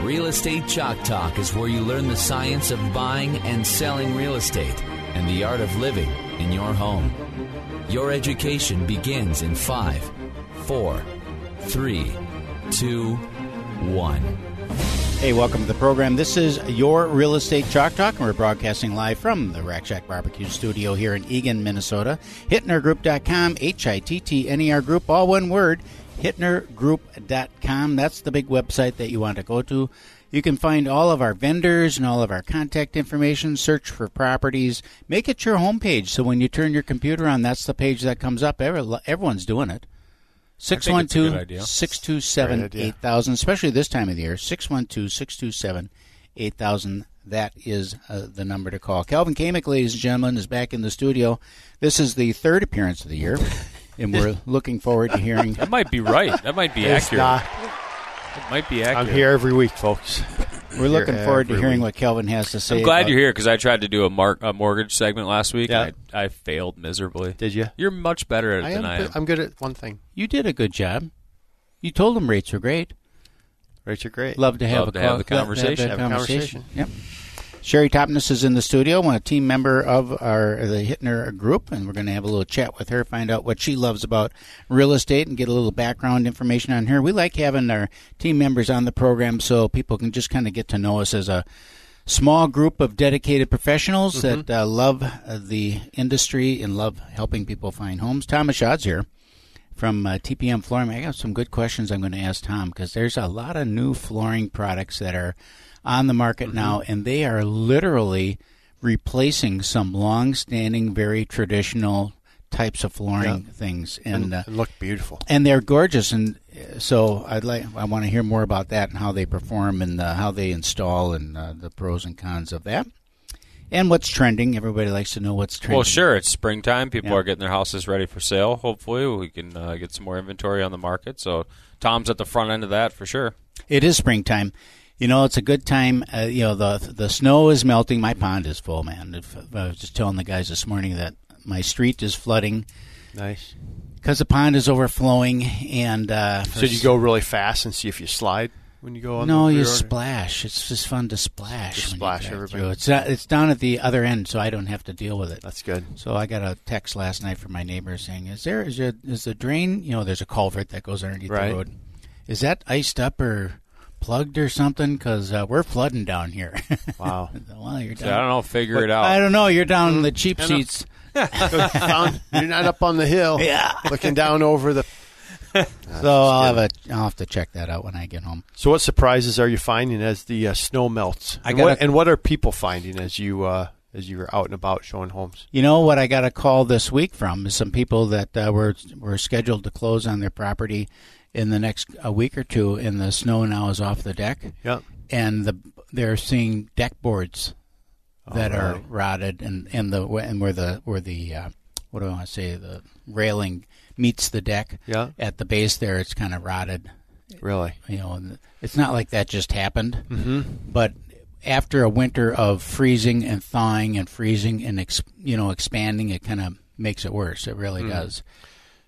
Real Estate Chalk Talk is where you learn the science of buying and selling real estate and the art of living in your home. Your education begins in five, four, three, two, one. Hey, welcome to the program. This is your Real Estate Chalk Talk, and we're broadcasting live from the Rack Shack Barbecue Studio here in Eagan, Minnesota. HittnerGroup.com, H I T T N E R Group, all one word. HittnerGroup.com. That's the big website that you want to go to. You can find all of our vendors and all of our contact information. Search for properties. Make it your homepage so when you turn your computer on, that's the page that comes up. Everyone's doing it. 612 627 8000, especially this time of the year. 612 627 8000. That is uh, the number to call. Calvin Kamick, ladies and gentlemen, is back in the studio. This is the third appearance of the year, and we're looking forward to hearing. That might be right. That might be It's accurate. not. It might be accurate. I'm here every week, folks. We're looking Here forward to hearing week. what Kelvin has to say. I'm glad about- you're here because I tried to do a, mar- a mortgage segment last week. Yeah. and I, I failed miserably. Did you? You're much better at it I than am. I am. I'm good at one thing. You did a good job. You told them rates were great. Rates are great. Love to have Love a to have call- the conversation. Have, Have a conversation. Yep. Sherry Topness is in the studio, a team member of our the Hittner group, and we're going to have a little chat with her, find out what she loves about real estate, and get a little background information on her. We like having our team members on the program so people can just kind of get to know us as a small group of dedicated professionals that uh, love uh, the industry and love helping people find homes. Thomas Schaad's here from uh, TPM Flooring. I got some good questions I'm going to ask Tom because there's a lot of new flooring products that are on the market now, and they are literally replacing some long-standing, very traditional types of flooring things, and uh, and look beautiful. and they're gorgeous. And uh, so I'd like I want to hear more about that and how they perform and uh, how they install and uh, the pros and cons of that. And what's trending? Everybody likes to know what's trending. Well, sure. It's springtime. People Yeah. are getting their houses ready for sale. Hopefully, we can uh, get some more inventory on the market. So, Tom's at the front end of that for sure. It is springtime. You know, it's a good time. Uh, you know, the the snow is melting. My pond is full, man. If, I was just telling the guys this morning that my street is flooding Nice. because the pond is overflowing. And uh, So you go really fast and see if you slide when you go on. No, you splash. It's just fun to splash. Just splash everybody. It's not, it's down at the other end, so I don't have to deal with it. That's good. So I got a text last night from my neighbor saying, "Is there is there, is the drain? You know, there's a culvert that goes underneath Right. the road. Is that iced up or plugged or something? Because uh, we're flooding down here." Wow. well, you're So, down. I don't know. Figure But it out. I don't know. You're down in the cheap seats. Found- you're not up on the hill. Yeah. Looking down over the. So I'll have a I'll have to check that out when I get home. So, what surprises are you finding as the uh, snow melts? And, gotta- what, and what are people finding as you uh, as you're out and about showing homes? You know what I got a call this week from is some people that uh, were were scheduled to close on their property in the next a week or two, and the snow now is off the deck, Yeah. and the they're seeing deck boards that are rotted, and and the and where the where the uh, what do I want to say the railing meets the deck Yeah. at the base there, it's kind of rotted. Really. You know, and it's not like that just happened, Mm-hmm. but after a winter of freezing and thawing and freezing and ex, you know expanding, it kind of makes it worse. It really does.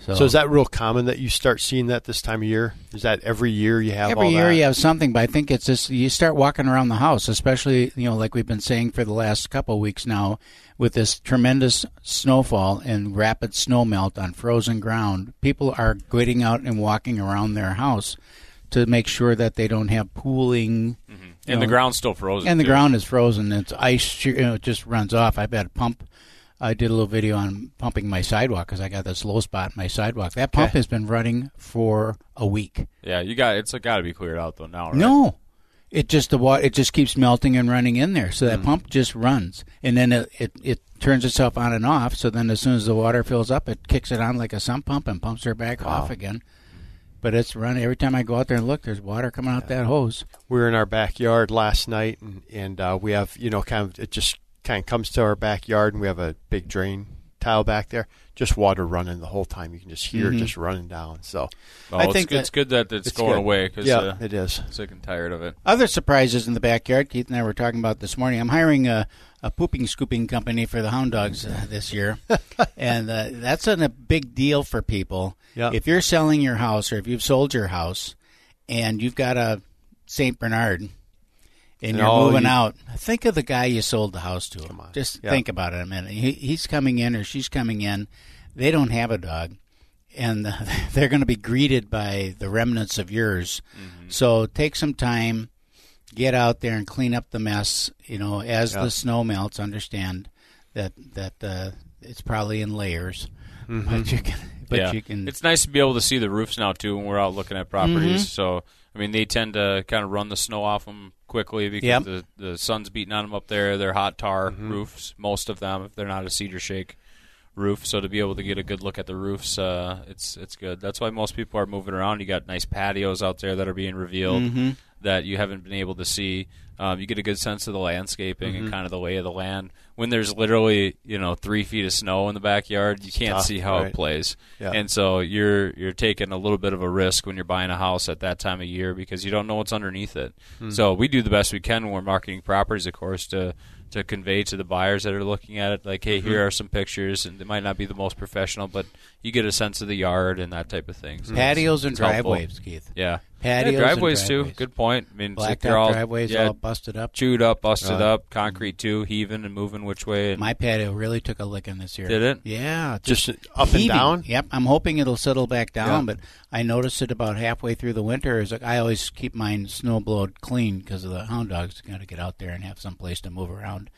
So. So is that real common that you start seeing that this time of year? Is that every year you have every all year that? you have something, but I think it's just you start walking around the house, especially you know like we've been saying for the last couple of weeks now, with this tremendous snowfall and rapid snow melt on frozen ground. People are getting out and walking around their house to make sure that they don't have pooling mm-hmm. you and the know, ground's still frozen. and the too. ground is frozen. It's ice. You know, it just runs off. I've had a pump. I did a little video on pumping my sidewalk because I got this low spot in my sidewalk. That pump Okay. has been running for a week. Yeah, you got it's got to be cleared out though now. Right? No, it just the water. It just keeps melting and running in there. So that pump just runs, and then it, it it turns itself on and off. So then, as soon as the water fills up, it kicks it on like a sump pump and pumps her back off again. But it's running every time I go out there and look. There's water coming out that hose. we were in our backyard last night, and, and uh, we have, you know, kind of, it just kind of comes to our backyard, and we have a big drain tile back there. Just water running the whole time. You can just hear it just running down. So Well, I think it's that- good that it's, it's going good. away because yeah, uh, it is. sick and tired of it. Other surprises in the backyard. Keith and I were talking about this morning. I'm hiring a, a pooping scooping company for the hound dogs uh, this year, and uh, that's an, a big deal for people. Yeah. If you're selling your house or if you've sold your house, and you've got a Saint Bernard, and you're moving you- out, think of the guy you sold the house to. on. Just Yeah. think about it a minute. He, he's coming in or she's coming in. They don't have a dog. And they're going to be greeted by the remnants of yours. So take some time, get out there and clean up the mess. You know, as Yeah. the snow melts, understand that that uh, it's probably in layers, but you can. But yeah, you can. it's nice to be able to see the roofs now too when we're out looking at properties. Mhm. So I mean, they tend to kind of run the snow off them quickly because Yep. the the sun's beating on them up there. They're hot tar roofs, most of them. If they're not a cedar shake roof, so to be able to get a good look at the roofs, uh, it's it's good. That's why most people are moving around. You got nice patios out there that are being revealed Mhm. That you haven't been able to see. Um, you get a good sense of the landscaping and kind of the lay of the land. When there's literally you know three feet of snow in the backyard, you can't tough, see how right. it plays. Yeah. And so you're you're taking a little bit of a risk when you're buying a house at that time of year because you don't know what's underneath it. Hmm. So we do the best we can when we're marketing properties, of course, to to convey to the buyers that are looking at it, like, hey, Mm-hmm. here are some pictures, and they might not be the most professional, but you get a sense of the yard and that type of thing. So patios it's- and it's helpful. driveways, Keith. Yeah, Patios yeah, and driveways, too. Good point. I mean, like Blacktop they're all driveways yeah, all busted up. chewed up, busted Right. up, concrete too, heaving and moving which way. And My patio really took a licking this year. Did it? Yeah, Just up and down? Yep, I'm hoping it'll settle back down, Yeah. but I noticed it about halfway through the winter. Is like I always keep mine snow blowed clean because of the hound dogs got to get out there and have some place to move around.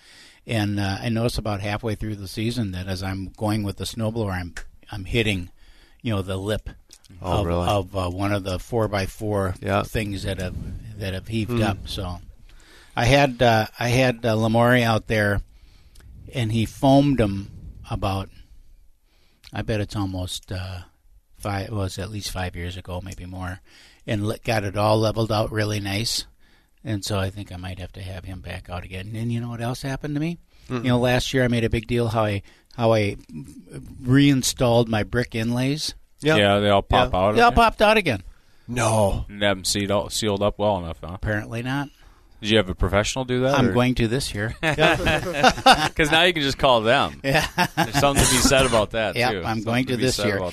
And uh, I noticed about halfway through the season that as I'm going with the snowblower, I'm I'm hitting, you know, the lip Oh, of, really? of uh, one of the four by four Yeah. things that have that have heaved up. So I had uh, I had uh, Lamori out there, and he foamed them about. I bet it's almost uh, five. Well, it's at least five years ago, maybe more, and got it all leveled out really nice. And so I think I might have to have him back out again. And you know what else happened to me? You know, last year I made a big deal how I how I reinstalled my brick inlays. yeah. they all pop Yeah. out. They all popped out again. No. And have them sealed, sealed up well enough, huh? Apparently not. Did you have a professional do that? I'm going to this year. because now you can just call them. yeah. There's something to be said about that Yep, too. I'm Something going to be this said year.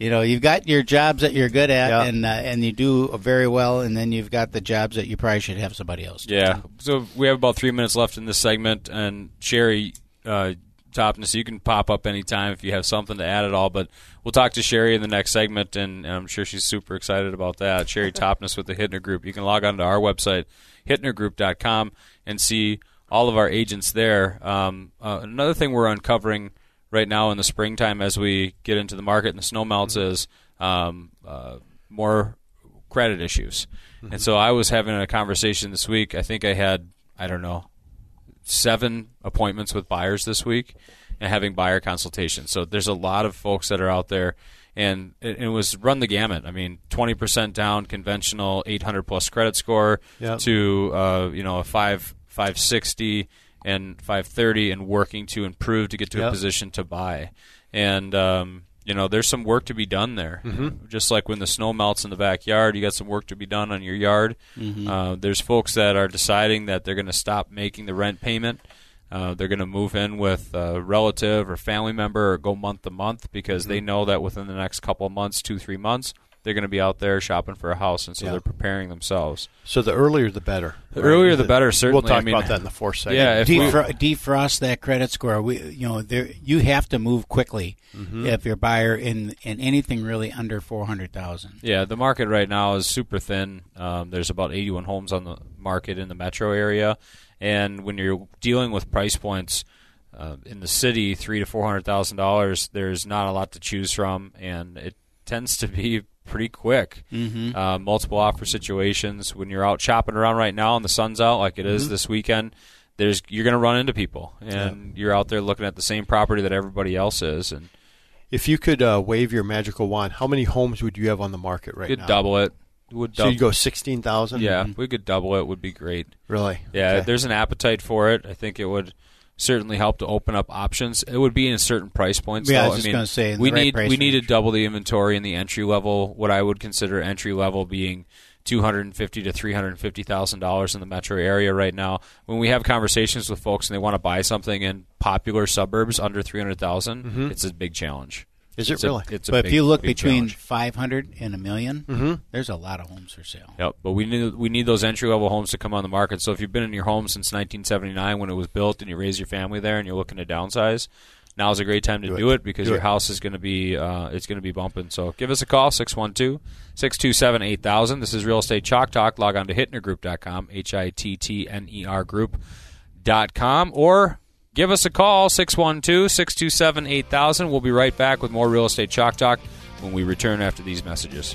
About that. You know, you've got your jobs that you're good at, Yeah. and uh, and you do very well, and then you've got the jobs that you probably should have somebody else. do. Yeah. So we have about three minutes left in this segment, and Sherry uh, Topness, you can pop up anytime if you have something to add at all. But we'll talk to Sherry in the next segment, and, and I'm sure she's super excited about that. Sherry Topness with the Hittner Group. You can log on to our website, hittnergroup.com, and see all of our agents there. Um, uh, another thing we're uncovering right now in the springtime as we get into the market and the snow melts is um, uh, more credit issues. And so I was having a conversation this week. I think I had, I don't know, seven appointments with buyers this week and having buyer consultations. So there's a lot of folks that are out there. And it, it was run the gamut. I mean, 20% down, conventional, 800 plus credit score, Yep. to uh, you know a five 560 and 530, and working to improve to get to a position to buy. And um, you know, there's some work to be done there. Just like when the snow melts in the backyard, you got some work to be done on your yard. Uh, there's folks that are deciding that they're going to stop making the rent payment. Uh, they're going to move in with a relative or family member or go month to month because they know that within the next couple of months, two, three months, they're going to be out there shopping for a house, and so Yeah. they're preparing themselves. So the earlier the better. The earlier the better, certainly. We'll talk I mean- about that in the fourth segment. Yeah, if we- defrost that credit score. We, you know, there you have to move quickly Mm-hmm. if you're a buyer in in anything really under four hundred thousand. Yeah, the market right now is super thin. Um, there's about 81 homes on the market in the metro area, and when you're dealing with price points uh, in the city, three to four hundred thousand dollars, there's not a lot to choose from, and it tends to be pretty quick. Mm-hmm. Uh, multiple offer situations. When you're out shopping around right now and the sun's out, like it is this weekend. There's you're going to run into people, and you're out there looking at the same property that everybody else is, and If you could uh, wave your magical wand, how many homes would you have on the market right could now? double it. Would So you go sixteen thousand. Yeah, if we could double it. Would be great. Really? Yeah, Okay. there's an appetite for it. I think it would certainly help to open up options. It would be in a certain price points. Yeah, I was just mean, gonna say, in we right need we need to double the inventory in the entry level. What I would consider entry level being two hundred and fifty to three hundred and fifty thousand dollars in the metro area right now. When we have conversations with folks and they want to buy something in popular suburbs under three mm-hmm. it's a big challenge. Is it It's a- really? it's a But if you look between challenge. five hundred and a 1000000 Mm-hmm. there's a lot of homes for sale. Yep, but we need we need those entry level homes to come on the market. So if you've been in your home since 1979 when it was built and you raise your family there and you're looking to downsize, now's a great time to Do do, it. it. because Do your it. house is going to be uh, it's going to be bumping. So give us a call 612-627-8000. This is Real Estate Chalk Talk. Log on to hittnergroup.com, H I T T N E R group.com or give us a call 612-627-8000. We'll be right back with more Real Estate Chalk Talk when we return after these messages.